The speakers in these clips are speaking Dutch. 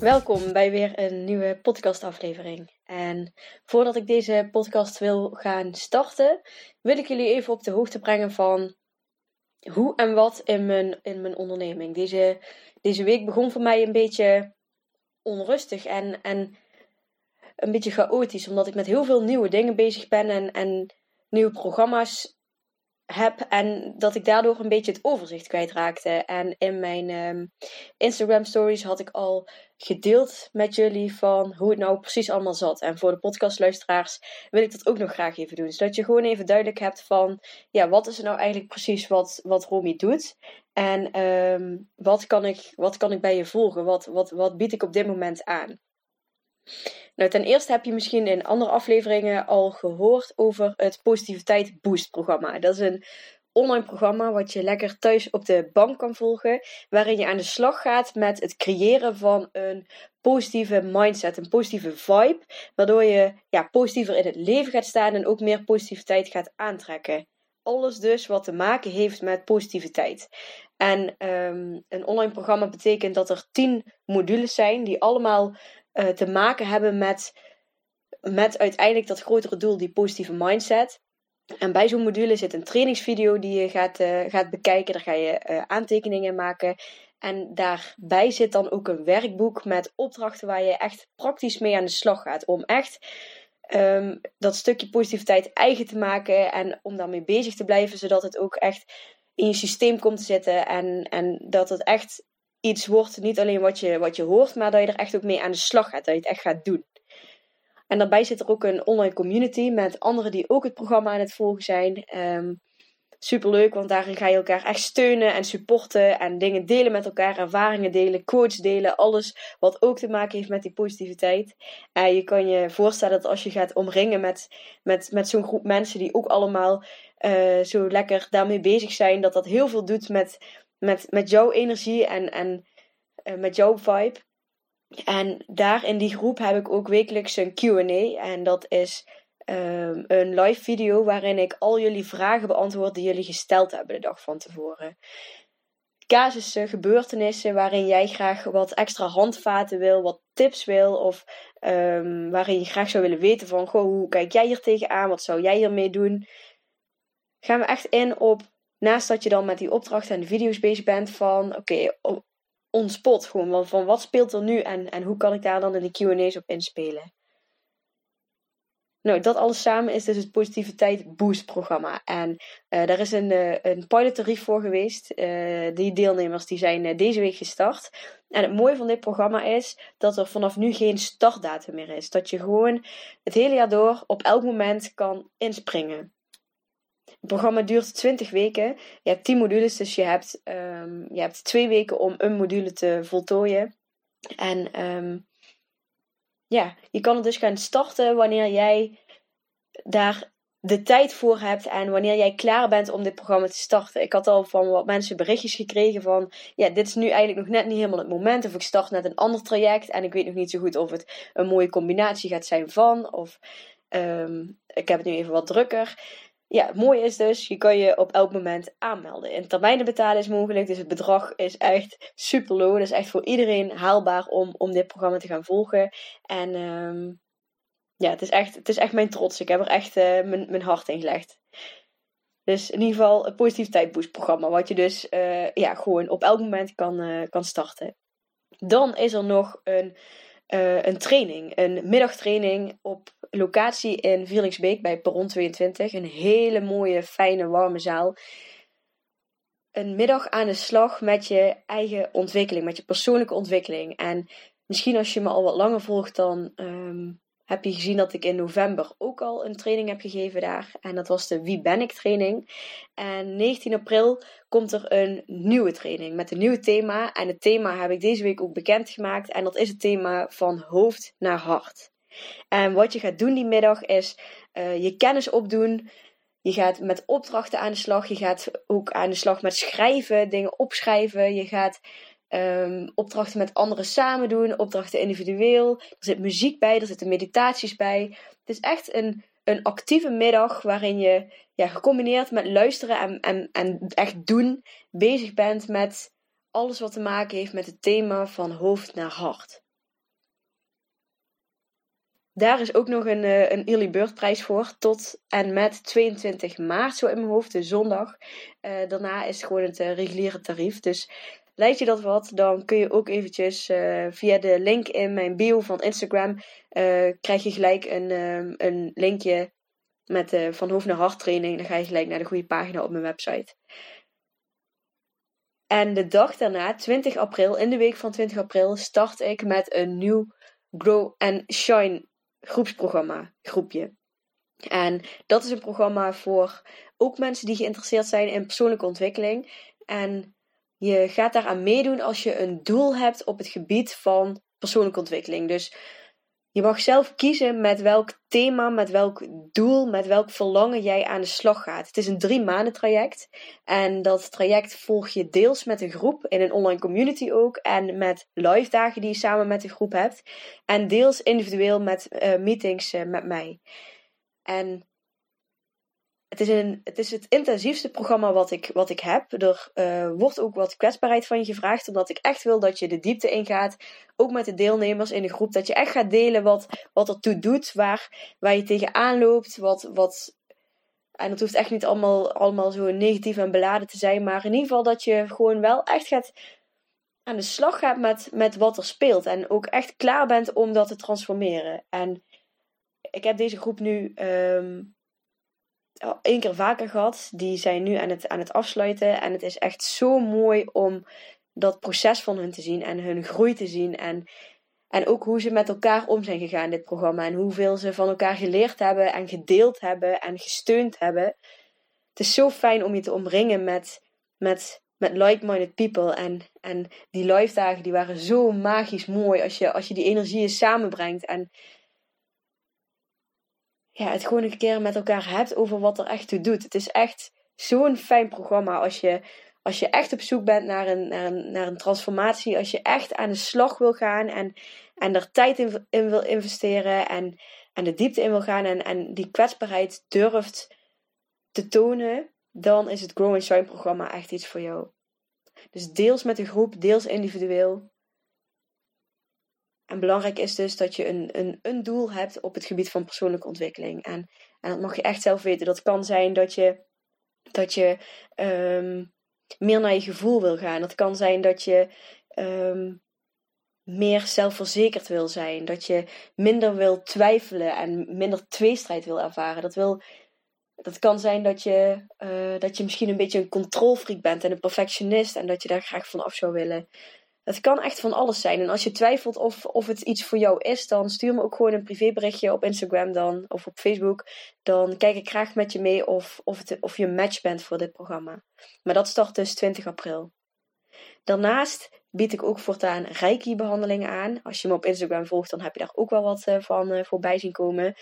Welkom bij weer een nieuwe podcastaflevering. En voordat ik deze podcast wil gaan starten, wil ik jullie even op de hoogte brengen van hoe en wat in mijn, in mijn onderneming. Deze, deze week begon voor mij een beetje onrustig en, en een beetje chaotisch, omdat ik met heel veel nieuwe dingen bezig ben en, en nieuwe programma's heb en dat ik daardoor een beetje het overzicht kwijtraakte. En in mijn um, Instagram stories had ik al gedeeld met jullie van hoe het nou precies allemaal zat. En voor de podcastluisteraars wil ik dat ook nog graag even doen. Zodat je gewoon even duidelijk hebt van ja, wat is er nou eigenlijk precies wat, wat Romy doet. En um, wat, kan ik, wat kan ik bij je volgen? Wat, wat, wat bied ik op dit moment aan? Nou, ten eerste heb je misschien in andere afleveringen al gehoord over het Positiviteit Boost programma. Dat is een online programma wat je lekker thuis op de bank kan volgen, waarin je aan de slag gaat met het creëren van een positieve mindset, een positieve vibe, waardoor je ja, positiever in het leven gaat staan en ook meer positiviteit gaat aantrekken. Alles dus wat te maken heeft met positiviteit. En um, een online programma betekent dat er tien modules zijn die allemaal uh, te maken hebben met, met uiteindelijk dat grotere doel, die positieve mindset. En bij zo'n module zit een trainingsvideo die je gaat, uh, gaat bekijken. Daar ga je uh, aantekeningen maken. En daarbij zit dan ook een werkboek met opdrachten waar je echt praktisch mee aan de slag gaat. Om echt um, dat stukje positiviteit eigen te maken en om daarmee bezig te blijven, zodat het ook echt in je systeem komt te zitten. En, en dat het echt iets wordt, niet alleen wat je, wat je hoort, maar dat je er echt ook mee aan de slag gaat. Dat je het echt gaat doen. En daarbij zit er ook een online community met anderen die ook het programma aan het volgen zijn. Um, superleuk, want daarin ga je elkaar echt steunen en supporten en dingen delen met elkaar, ervaringen delen, quotes delen, alles wat ook te maken heeft met die positiviteit. En je kan je voorstellen dat als je gaat omringen met, met, met zo'n groep mensen die ook allemaal uh, zo lekker daarmee bezig zijn, dat dat heel veel doet met, met, met jouw energie en, en uh, met jouw vibe. En daar in die groep heb ik ook wekelijks een QA. En dat is um, een live video waarin ik al jullie vragen beantwoord die jullie gesteld hebben de dag van tevoren. Casussen, gebeurtenissen waarin jij graag wat extra handvaten wil, wat tips wil, of um, waarin je graag zou willen weten van, goh, hoe kijk jij hier tegenaan, wat zou jij hiermee doen? Gaan we echt in op naast dat je dan met die opdrachten en de video's bezig bent van oké, on spot gewoon van wat speelt er nu en, en hoe kan ik daar dan in de Q&A's op inspelen. Nou, dat alles samen is dus het Positiviteit Boost programma. En uh, daar is een, uh, een voor geweest. Uh, die deelnemers die zijn deze week gestart. En het mooie van dit programma is dat er vanaf nu geen startdatum meer is. Dat je gewoon het hele jaar door op elk moment kan inspringen. Het programma duurt 20 weken. Je hebt 10 modules, dus je hebt, um, je hebt twee weken om een module te voltooien. En um, ja, je kan het dus gaan starten wanneer jij daar de tijd voor hebt en wanneer jij klaar bent om dit programma te starten. Ik had al van wat mensen berichtjes gekregen van, ja, dit is nu eigenlijk nog net niet helemaal het moment. Of ik start net een ander traject en ik weet nog niet zo goed of het een mooie combinatie gaat zijn van. Of um, ik heb het nu even wat drukker ja, het mooie is dus, je kan je op elk moment aanmelden. In termijnen betalen is mogelijk, dus het bedrag is echt super low. Dat is echt voor iedereen haalbaar om, om dit programma te gaan volgen. En um, ja, het is, echt, het is echt mijn trots. Ik heb er echt uh, mijn, mijn hart in gelegd. Dus in ieder geval het Positiviteit Boost programma, wat je dus uh, ja, gewoon op elk moment kan, uh, kan starten. Dan is er nog een een training, een middagtraining op locatie in Vierlingsbeek bij Perron 22. Een hele mooie, fijne, warme zaal. Een middag aan de slag met je eigen ontwikkeling, met je persoonlijke ontwikkeling. En misschien als je me al wat langer volgt, dan ehm, heb je gezien dat ik in november ook al een training heb gegeven daar. En dat was de Wie ben ik training. En 19 april komt er een nieuwe training met een nieuw thema. En het thema heb ik deze week ook bekendgemaakt. En dat is het thema van hoofd naar hart. En wat je gaat doen die middag is uh, je kennis opdoen. Je gaat met opdrachten aan de slag. Je gaat ook aan de slag met schrijven, dingen opschrijven. Je gaat um, opdrachten met anderen samen doen, opdrachten individueel. Er zit muziek bij, er zitten meditaties bij. Het is echt een, een actieve middag waarin je ja, gecombineerd met luisteren en, en, en echt doen bezig bent met alles wat te maken heeft met het thema van hoofd naar hart. Daar is ook nog een, uh, een early bird prijs voor. Tot en met 22 maart, zo in mijn hoofd, de zondag. Uh, daarna is het gewoon het uh, reguliere tarief. Dus Lijkt je dat wat, dan kun je ook eventjes via de link in mijn bio van Instagram krijg je gelijk een, um, een linkje met uh, van hoofd naar hart training. Dan ga je gelijk naar de goede pagina op mijn website. En de dag daarna, 20 april, in de week van 20 april, start ik met een nieuw Grow and Shine groepsprogramma, groepje. En dat is een programma voor ook mensen die geïnteresseerd zijn in persoonlijke ontwikkeling. En je gaat daaraan meedoen als je een doel hebt op het gebied van persoonlijke ontwikkeling. Dus je mag zelf kiezen met welk thema, met welk doel, met welk verlangen jij aan de slag gaat. Het is een drie maanden traject. En dat traject volg je deels met een groep in een online community ook. En met live dagen die je samen met de groep hebt. En deels individueel met uh, meetings uh, met mij. En het is, een, het is het intensiefste programma wat ik, wat ik heb. Er uh, wordt ook wat kwetsbaarheid van je gevraagd, omdat ik echt wil dat je de diepte ingaat. Ook met de deelnemers in de groep. Dat je echt gaat delen wat, wat ertoe doet, waar, waar je tegenaan loopt. Wat, wat, en dat hoeft echt niet allemaal, allemaal zo negatief en beladen te zijn. Maar in ieder geval dat je gewoon wel echt gaat aan de slag gaat met, met wat er speelt. En ook echt klaar bent om dat te transformeren. En ik heb deze groep nu. Um, één keer vaker gehad. Die zijn nu aan het, aan het afsluiten. En het is echt zo mooi om dat proces van hun te zien en hun groei te zien. En, en ook hoe ze met elkaar om zijn gegaan in dit programma. En hoeveel ze van elkaar geleerd hebben en gedeeld hebben en gesteund hebben. Het is zo fijn om je te omringen met, met, met like-minded people. En, en die live dagen die waren zo magisch mooi als je, als je die energieën samenbrengt. En ja, het gewoon een keer met elkaar hebt over wat er echt toe doet. Het is echt zo'n fijn programma als je, als je echt op zoek bent naar een, naar, een, naar een transformatie. Als je echt aan de slag wil gaan en, en er tijd in, in wil investeren en, en de diepte in wil gaan en, en die kwetsbaarheid durft te tonen, dan is het Grow and Shine programma echt iets voor jou. Dus deels met een groep, deels individueel. En belangrijk is dus dat je een, een, een doel hebt op het gebied van persoonlijke ontwikkeling. En, en dat mag je echt zelf weten. Dat kan zijn dat je, dat je um, meer naar je gevoel wil gaan. Dat kan zijn dat je um, meer zelfverzekerd wil zijn. Dat je minder wil twijfelen en minder tweestrijd wil ervaren. Dat, wil, dat kan zijn dat je, uh, dat je misschien een beetje een controlfreak bent en een perfectionist. En dat je daar graag van af zou willen. Het kan echt van alles zijn. En als je twijfelt of, of het iets voor jou is, dan stuur me ook gewoon een privéberichtje op Instagram dan, of op Facebook. Dan kijk ik graag met je mee of, of, het, of je een match bent voor dit programma. Maar dat start dus 20 april. Daarnaast bied ik ook voortaan Reiki-behandelingen aan. Als je me op Instagram volgt, dan heb je daar ook wel wat eh, van uh, voorbij zien komen.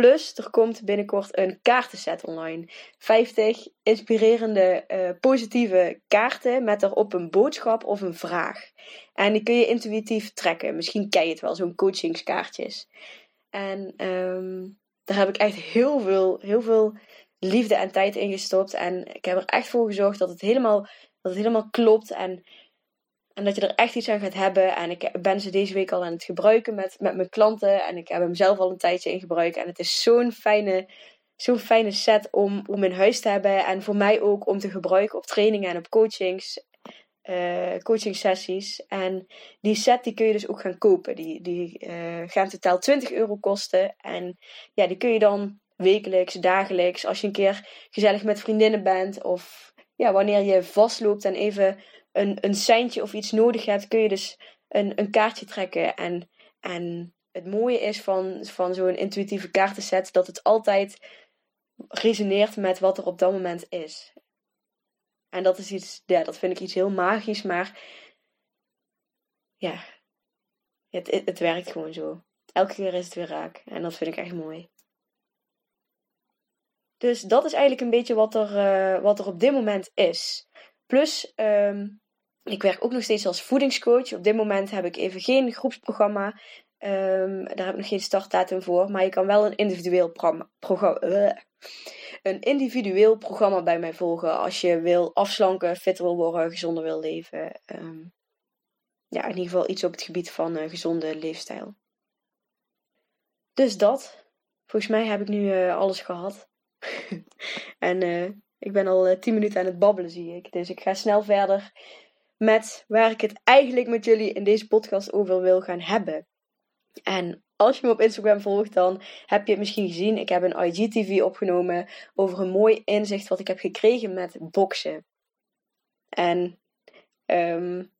Plus, er komt binnenkort een kaartenset online. 50 inspirerende, uh, positieve kaarten met erop een boodschap of een vraag. En die kun je intuïtief trekken. Misschien ken je het wel, zo'n coachingskaartjes. En um, daar heb ik echt heel veel, heel veel liefde en tijd in gestopt. En ik heb er echt voor gezorgd dat het helemaal, dat het helemaal klopt. En en dat je er echt iets aan gaat hebben. En ik ben ze deze week al aan het gebruiken met, met mijn klanten. En ik heb hem zelf al een tijdje in gebruik. En het is zo'n fijne, zo'n fijne set om, om in huis te hebben. En voor mij ook om te gebruiken op trainingen en op coachings. Uh, coaching sessies. En die set die kun je dus ook gaan kopen. Die, die uh, gaan totaal 20 euro kosten. En ja, die kun je dan wekelijks, dagelijks, als je een keer gezellig met vriendinnen bent. Of ja, wanneer je vastloopt en even een, een seintje of iets nodig hebt, kun je dus een, een kaartje trekken. En, en het mooie is van, van zo'n intuïtieve kaartenset dat het altijd resoneert met wat er op dat moment is. En dat is iets, ja, dat vind ik iets heel magisch, maar ja, het, het, werkt gewoon zo. Elke keer is het weer raak. En dat vind ik echt mooi. Dus dat is eigenlijk een beetje wat er, uh, wat er op dit moment is. Plus, um, ik werk ook nog steeds als voedingscoach. Op dit moment heb ik even geen groepsprogramma. Um, daar heb ik nog geen startdatum voor. Maar je kan wel een individueel programma, uh, een individueel programma bij mij volgen. Als je wil afslanken, fitter wil worden, gezonder wil leven. Um, ja, in ieder geval iets op het gebied van uh, gezonde leefstijl. Dus dat. Volgens mij heb ik nu uh, alles gehad. en ik ben al 10 minuten aan het babbelen, zie ik. Dus ik ga snel verder met waar ik het eigenlijk met jullie in deze podcast over wil gaan hebben. En als je me op Instagram volgt, dan heb je het misschien gezien. Ik heb een IGTV opgenomen over een mooi inzicht wat ik heb gekregen met boksen. En um,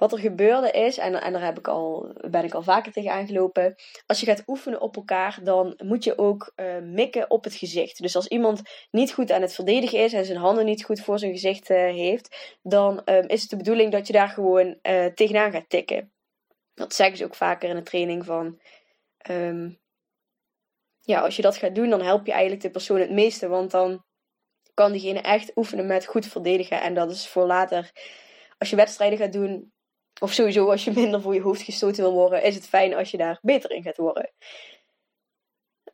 wat er gebeurde is, en, en daar heb ik al, ben ik al vaker tegen aangelopen. Als je gaat oefenen op elkaar, dan moet je ook uh, mikken op het gezicht. Dus als iemand niet goed aan het verdedigen is en zijn handen niet goed voor zijn gezicht uh, heeft, dan um, is het de bedoeling dat je daar gewoon uh, tegenaan gaat tikken. Dat zeggen ze ook vaker in de training van. Um, ja, als je dat gaat doen, dan help je eigenlijk de persoon het meeste. Want dan kan diegene echt oefenen met goed verdedigen. En dat is voor later, als je wedstrijden gaat doen, of sowieso als je minder voor je hoofd gestoten wil worden, is het fijn als je daar beter in gaat worden.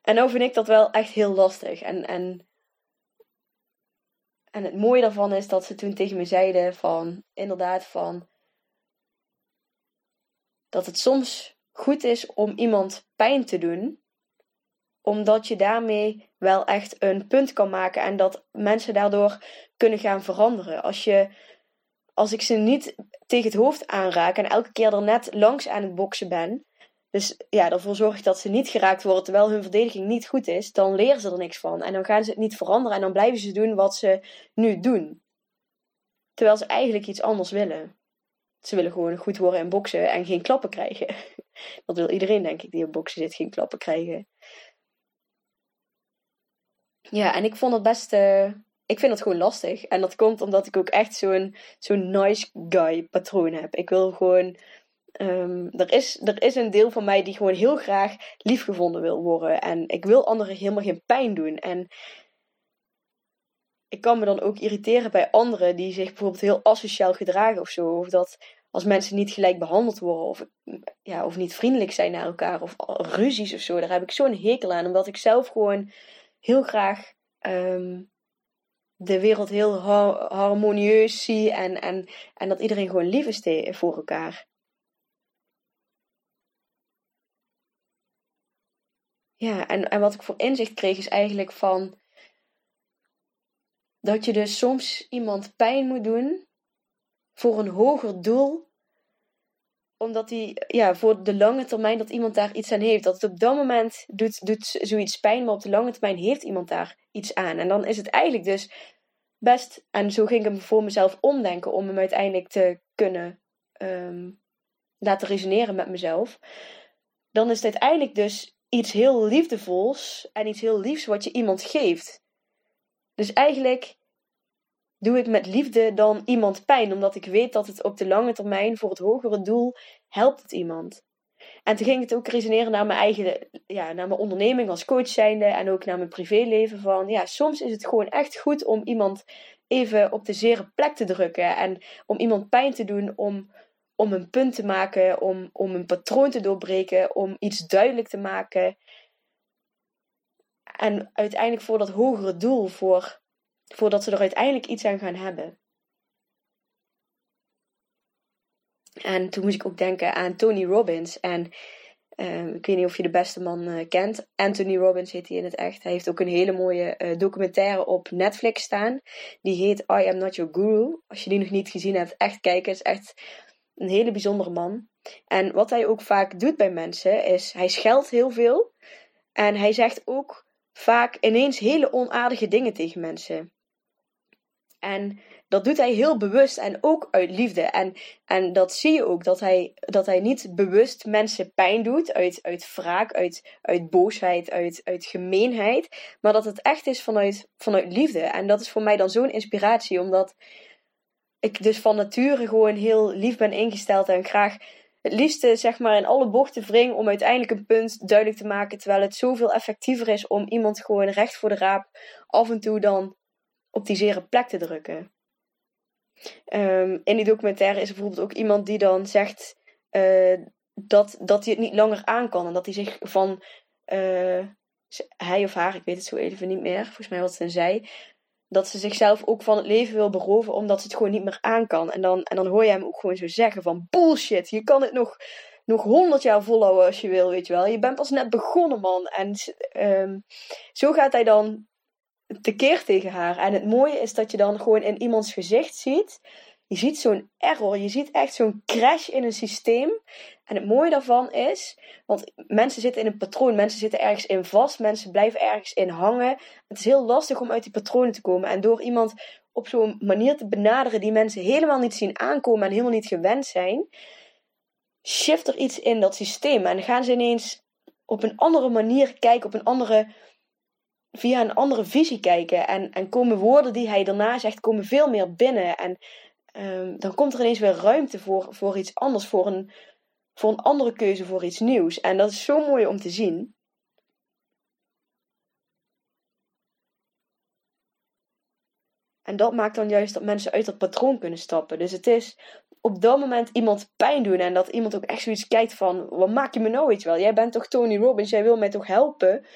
En nou vind ik dat wel echt heel lastig. En, en, en het mooie daarvan is dat ze toen tegen me zeiden van, inderdaad van, dat het soms goed is om iemand pijn te doen, omdat je daarmee wel echt een punt kan maken en dat mensen daardoor kunnen gaan veranderen. Als je als ik ze niet tegen het hoofd aanraak en elke keer er net langs aan het boksen ben, dus ja, ervoor zorg ik dat ze niet geraakt worden terwijl hun verdediging niet goed is, dan leren ze er niks van. En dan gaan ze het niet veranderen en dan blijven ze doen wat ze nu doen. Terwijl ze eigenlijk iets anders willen. Ze willen gewoon goed worden in boksen en geen klappen krijgen. Dat wil iedereen, denk ik, die op boksen zit, geen klappen krijgen. Ja, en ik vond het best. Uh, ik vind het gewoon lastig. En dat komt omdat ik ook echt zo'n zo'n nice guy patroon heb. Ik wil gewoon. Um, er, is, er is een deel van mij die gewoon heel graag liefgevonden wil worden. En ik wil anderen helemaal geen pijn doen. En ik kan me dan ook irriteren bij anderen die zich bijvoorbeeld heel asociaal gedragen of zo. Of dat als mensen niet gelijk behandeld worden of, ja, of niet vriendelijk zijn naar elkaar of ruzies of zo. Daar heb ik zo'n hekel aan. Omdat ik zelf gewoon heel graag um, de wereld heel harmonieus zie en, en, en dat iedereen gewoon lief is voor elkaar. Ja, en, en wat ik voor inzicht kreeg is eigenlijk van dat je dus soms iemand pijn moet doen voor een hoger doel omdat hij, ja, voor de lange termijn dat iemand daar iets aan heeft. Dat het op dat moment doet, doet zoiets pijn, maar op de lange termijn heeft iemand daar iets aan. En dan is het eigenlijk dus best, en zo ging ik hem voor mezelf omdenken om hem uiteindelijk te kunnen um, laten resoneren met mezelf. Dan is het uiteindelijk dus iets heel liefdevols en iets heel liefs wat je iemand geeft. Dus eigenlijk doe ik met liefde dan iemand pijn, omdat ik weet dat het op de lange termijn voor het hogere doel helpt het iemand. En toen ging het ook resoneren naar mijn eigen, ja, naar mijn onderneming als coach zijnde en ook naar mijn privéleven van, ja, soms is het gewoon echt goed om iemand even op de zere plek te drukken en om iemand pijn te doen, om, om een punt te maken, om, om een patroon te doorbreken, om iets duidelijk te maken. En uiteindelijk voor dat hogere doel, voor voordat ze er uiteindelijk iets aan gaan hebben. En toen moest ik ook denken aan Tony Robbins. En uh, ik weet niet of je de beste man uh, kent. Anthony Robbins heet hij in het echt. Hij heeft ook een hele mooie uh, documentaire op Netflix staan. Die heet I Am Not Your Guru. Als je die nog niet gezien hebt, echt kijken. Het is echt een hele bijzondere man. En wat hij ook vaak doet bij mensen is, hij scheldt heel veel. En hij zegt ook vaak ineens hele onaardige dingen tegen mensen. En dat doet hij heel bewust en ook uit liefde. En, en dat zie je ook, dat hij, dat hij niet bewust mensen pijn doet uit, uit wraak, uit, uit boosheid, uit, uit gemeenheid. Maar dat het echt is vanuit, vanuit liefde. En dat is voor mij dan zo'n inspiratie, omdat ik dus van nature gewoon heel lief ben ingesteld en graag het liefste zeg maar in alle bochten wring om uiteindelijk een punt duidelijk te maken. Terwijl het zoveel effectiever is om iemand gewoon recht voor de raap af en toe dan op die zere plek te drukken. Um, in die documentaire is er bijvoorbeeld ook iemand die dan zegt uh, dat, dat hij het niet langer aan kan. En dat hij zich van uh, hij of haar, ik weet het zo even niet meer, volgens mij was het een zij, dat ze zichzelf ook van het leven wil beroven omdat ze het gewoon niet meer aan kan. En dan, en dan hoor je hem ook gewoon zo zeggen van bullshit, je kan het nog, nog honderd jaar volhouden als je wil, weet je wel. Je bent pas net begonnen, man. En um, zo gaat hij dan tekeer tegen haar. En het mooie is dat je dan gewoon in iemands gezicht ziet. Je ziet zo'n error, je ziet echt zo'n crash in een systeem. En het mooie daarvan is, want mensen zitten in een patroon, mensen zitten ergens in vast, mensen blijven ergens in hangen. Het is heel lastig om uit die patronen te komen. En door iemand op zo'n manier te benaderen die mensen helemaal niet zien aankomen en helemaal niet gewend zijn, shift er iets in dat systeem. En gaan ze ineens op een andere manier kijken, op een andere via een andere visie kijken. En, en komen woorden die hij daarna zegt, komen veel meer binnen. En um, dan komt er ineens weer ruimte voor, voor iets anders, voor een, voor een andere keuze, voor iets nieuws. En dat is zo mooi om te zien. En dat maakt dan juist dat mensen uit dat patroon kunnen stappen. Dus het is op dat moment iemand pijn doen. En dat iemand ook echt zoiets kijkt van... Wat maak je me nou, iets wel? Jij bent toch Tony Robbins? Jij wil mij toch helpen?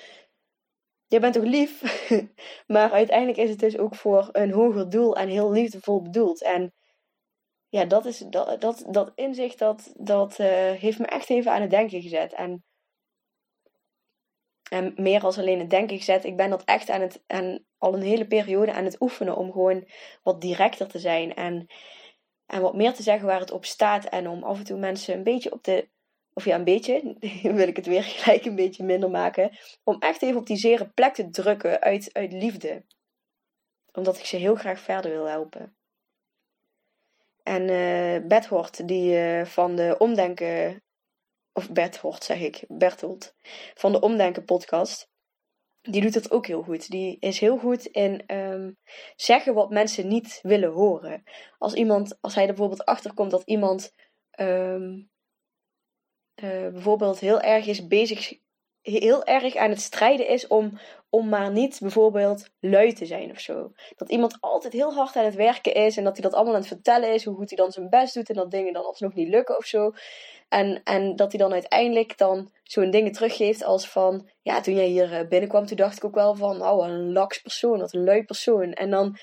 Je bent toch lief? maar uiteindelijk is het dus ook voor een hoger doel en heel liefdevol bedoeld. En ja, dat, is, dat, dat, dat inzicht, dat, dat uh, heeft me echt even aan het denken gezet. En, en meer als alleen het denken gezet. Ik ben dat echt aan het, aan, al een hele periode aan het oefenen om gewoon wat directer te zijn. En, en wat meer te zeggen waar het op staat. En om af en toe mensen een beetje op de of ja, een beetje, wil ik het weer gelijk een beetje minder maken, om echt even op die zere plek te drukken uit, uit liefde. Omdat ik ze heel graag verder wil helpen. En uh, die uh, van de Omdenken, of Berthold zeg ik, Bertolt, van de Omdenken podcast, die doet het ook heel goed. Die is heel goed in um, zeggen wat mensen niet willen horen. Als iemand, als hij er bijvoorbeeld achter komt dat iemand um, uh, bijvoorbeeld heel erg is bezig, heel erg aan het strijden is om, om maar niet bijvoorbeeld lui te zijn of zo. Dat iemand altijd heel hard aan het werken is en dat hij dat allemaal aan het vertellen is, hoe goed hij dan zijn best doet en dat dingen dan alsnog niet lukken of zo. En, en dat hij dan uiteindelijk dan zo'n dingen teruggeeft als van, ja, toen jij hier eh, binnenkwam, toen dacht ik ook wel van, oh, een laks persoon, wat een lui persoon. En dan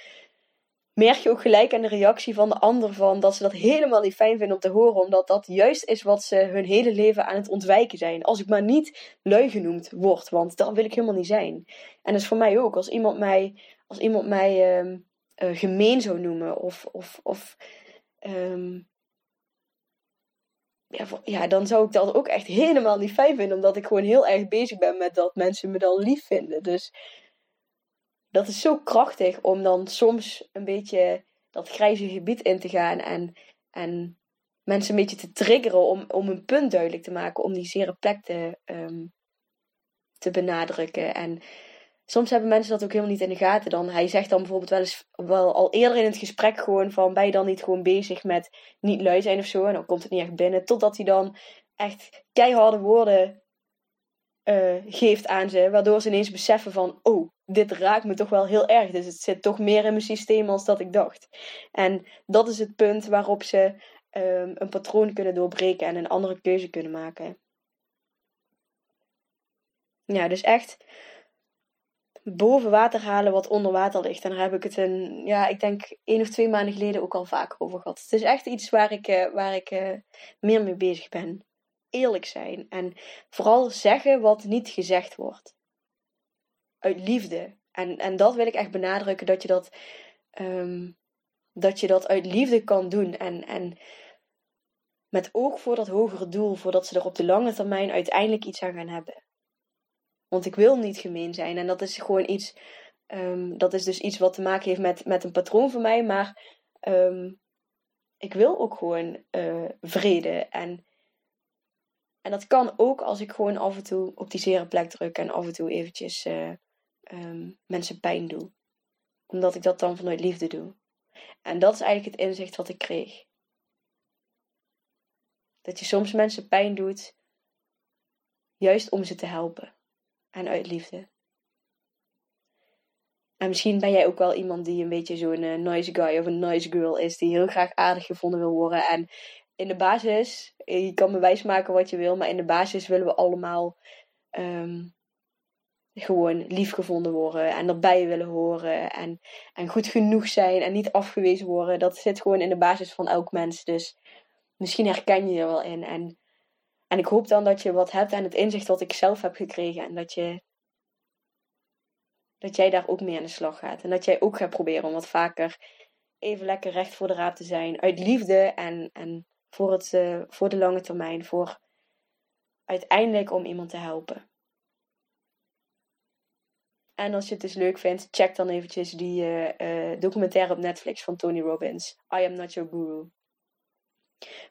merk je ook gelijk aan de reactie van de ander van dat ze dat helemaal niet fijn vinden om te horen, omdat dat juist is wat ze hun hele leven aan het ontwijken zijn. Als ik maar niet lui genoemd word, want dan wil ik helemaal niet zijn. En dat is voor mij ook. Als iemand mij, als iemand mij uh, uh, gemeen zou noemen of, of, of um, ja, ja, dan zou ik dat ook echt helemaal niet fijn vinden, omdat ik gewoon heel erg bezig ben met dat mensen me dan lief vinden. Dus dat is zo krachtig om dan soms een beetje dat grijze gebied in te gaan en, en mensen een beetje te triggeren om, om een punt duidelijk te maken, om die zere plek te, um, te benadrukken. En soms hebben mensen dat ook helemaal niet in de gaten dan. Hij zegt dan bijvoorbeeld wel eens, wel al eerder in het gesprek gewoon van, ben je dan niet gewoon bezig met niet lui zijn of zo? En dan komt het niet echt binnen, totdat hij dan echt keiharde woorden uh, geeft aan ze, waardoor ze ineens beseffen van, oh, dit raakt me toch wel heel erg. Dus het zit toch meer in mijn systeem als dat ik dacht. En dat is het punt waarop ze um, een patroon kunnen doorbreken en een andere keuze kunnen maken. Ja, dus echt boven water halen wat onder water ligt. En daar heb ik het een, ja, ik denk één of twee maanden geleden ook al vaker over gehad. Het is echt iets waar ik, uh, waar ik uh, meer mee bezig ben. Eerlijk zijn. En vooral zeggen wat niet gezegd wordt uit liefde. En, en dat wil ik echt benadrukken, dat je dat, um, dat je dat uit liefde kan doen. En, en met oog voor dat hogere doel, voordat ze er op de lange termijn uiteindelijk iets aan gaan hebben. Want ik wil niet gemeen zijn. En dat is gewoon iets Ehm, dat is dus iets wat te maken heeft met, met een patroon van mij. Maar ehm, ik wil ook gewoon uh, vrede. En, en dat kan ook als ik gewoon af en toe op die zere plek druk. En af en toe eventjes uh, um, mensen pijn doe. Omdat ik dat dan vanuit liefde doe. En dat is eigenlijk het inzicht wat ik kreeg. Dat je soms mensen pijn doet, juist om ze te helpen. En uit liefde. En misschien ben jij ook wel iemand die een beetje zo'n uh, nice guy of een nice girl is. Die heel graag aardig gevonden wil worden. En in de basis, je kan me wijsmaken wat je wil. Maar in de basis willen we allemaal um, gewoon lief gevonden worden. En erbij willen horen. En, en goed genoeg zijn. En niet afgewezen worden. Dat zit gewoon in de basis van elk mens. Dus misschien herken je er wel in. En, en ik hoop dan dat je wat hebt aan het inzicht wat ik zelf heb gekregen. En dat je dat jij daar ook mee aan de slag gaat. En dat jij ook gaat proberen om wat vaker even lekker recht voor de raad te zijn. Uit liefde en, en voor, het, uh, voor de lange termijn. Voor uiteindelijk om iemand te helpen. En als je het dus leuk vindt, check dan eventjes die uh, uh, documentaire op Netflix van Tony Robbins. I Am Not Your Guru.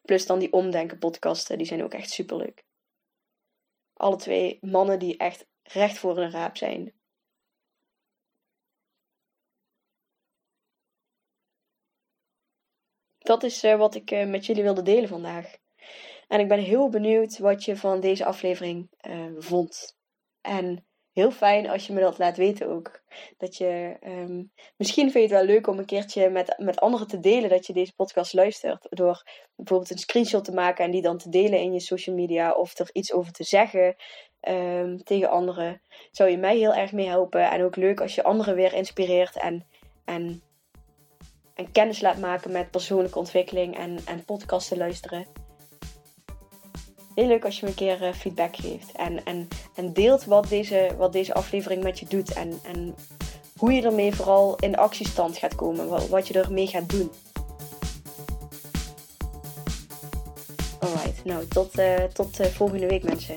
Plus dan die omdenken podcasten, die zijn ook echt super leuk. Alle twee mannen die echt recht voor een raap zijn. dat is uh, wat ik met jullie wilde delen vandaag. En ik ben heel benieuwd wat je van deze aflevering vond. En heel fijn als je me dat laat weten ook. Dat je, um, misschien vind je het wel leuk om een keertje met, met anderen te delen dat je deze podcast luistert. Door bijvoorbeeld een screenshot te maken en die dan te delen in je social media. Of er iets over te zeggen um, tegen anderen. Zou je mij heel erg mee helpen. En ook leuk als je anderen weer inspireert en, en en kennis laat maken met persoonlijke ontwikkeling en, en podcasten luisteren. Heel leuk als je me een keer eh, feedback geeft. En, en, en deelt wat deze, wat deze aflevering met je doet. En, en hoe je ermee vooral in actiestand gaat komen. Wat, je ermee gaat doen. Alright, nou tot, uh, tot uh, volgende week mensen.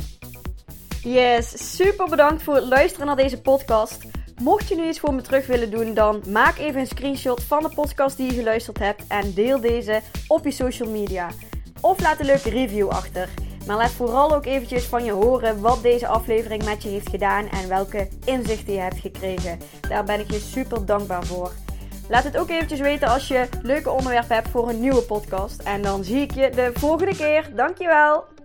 Yes, super bedankt voor het luisteren naar deze podcast. Mocht je nu iets voor me terug willen doen, dan maak even een screenshot van de podcast die je geluisterd hebt en deel deze op je social media. Of laat een leuke review achter. Maar laat vooral ook eventjes van je horen wat deze aflevering met je heeft gedaan en welke inzichten je hebt gekregen. Daar ben ik je super dankbaar voor. Laat het ook eventjes weten als je leuke onderwerpen hebt voor een nieuwe podcast. En dan zie ik je de volgende keer. Dankjewel!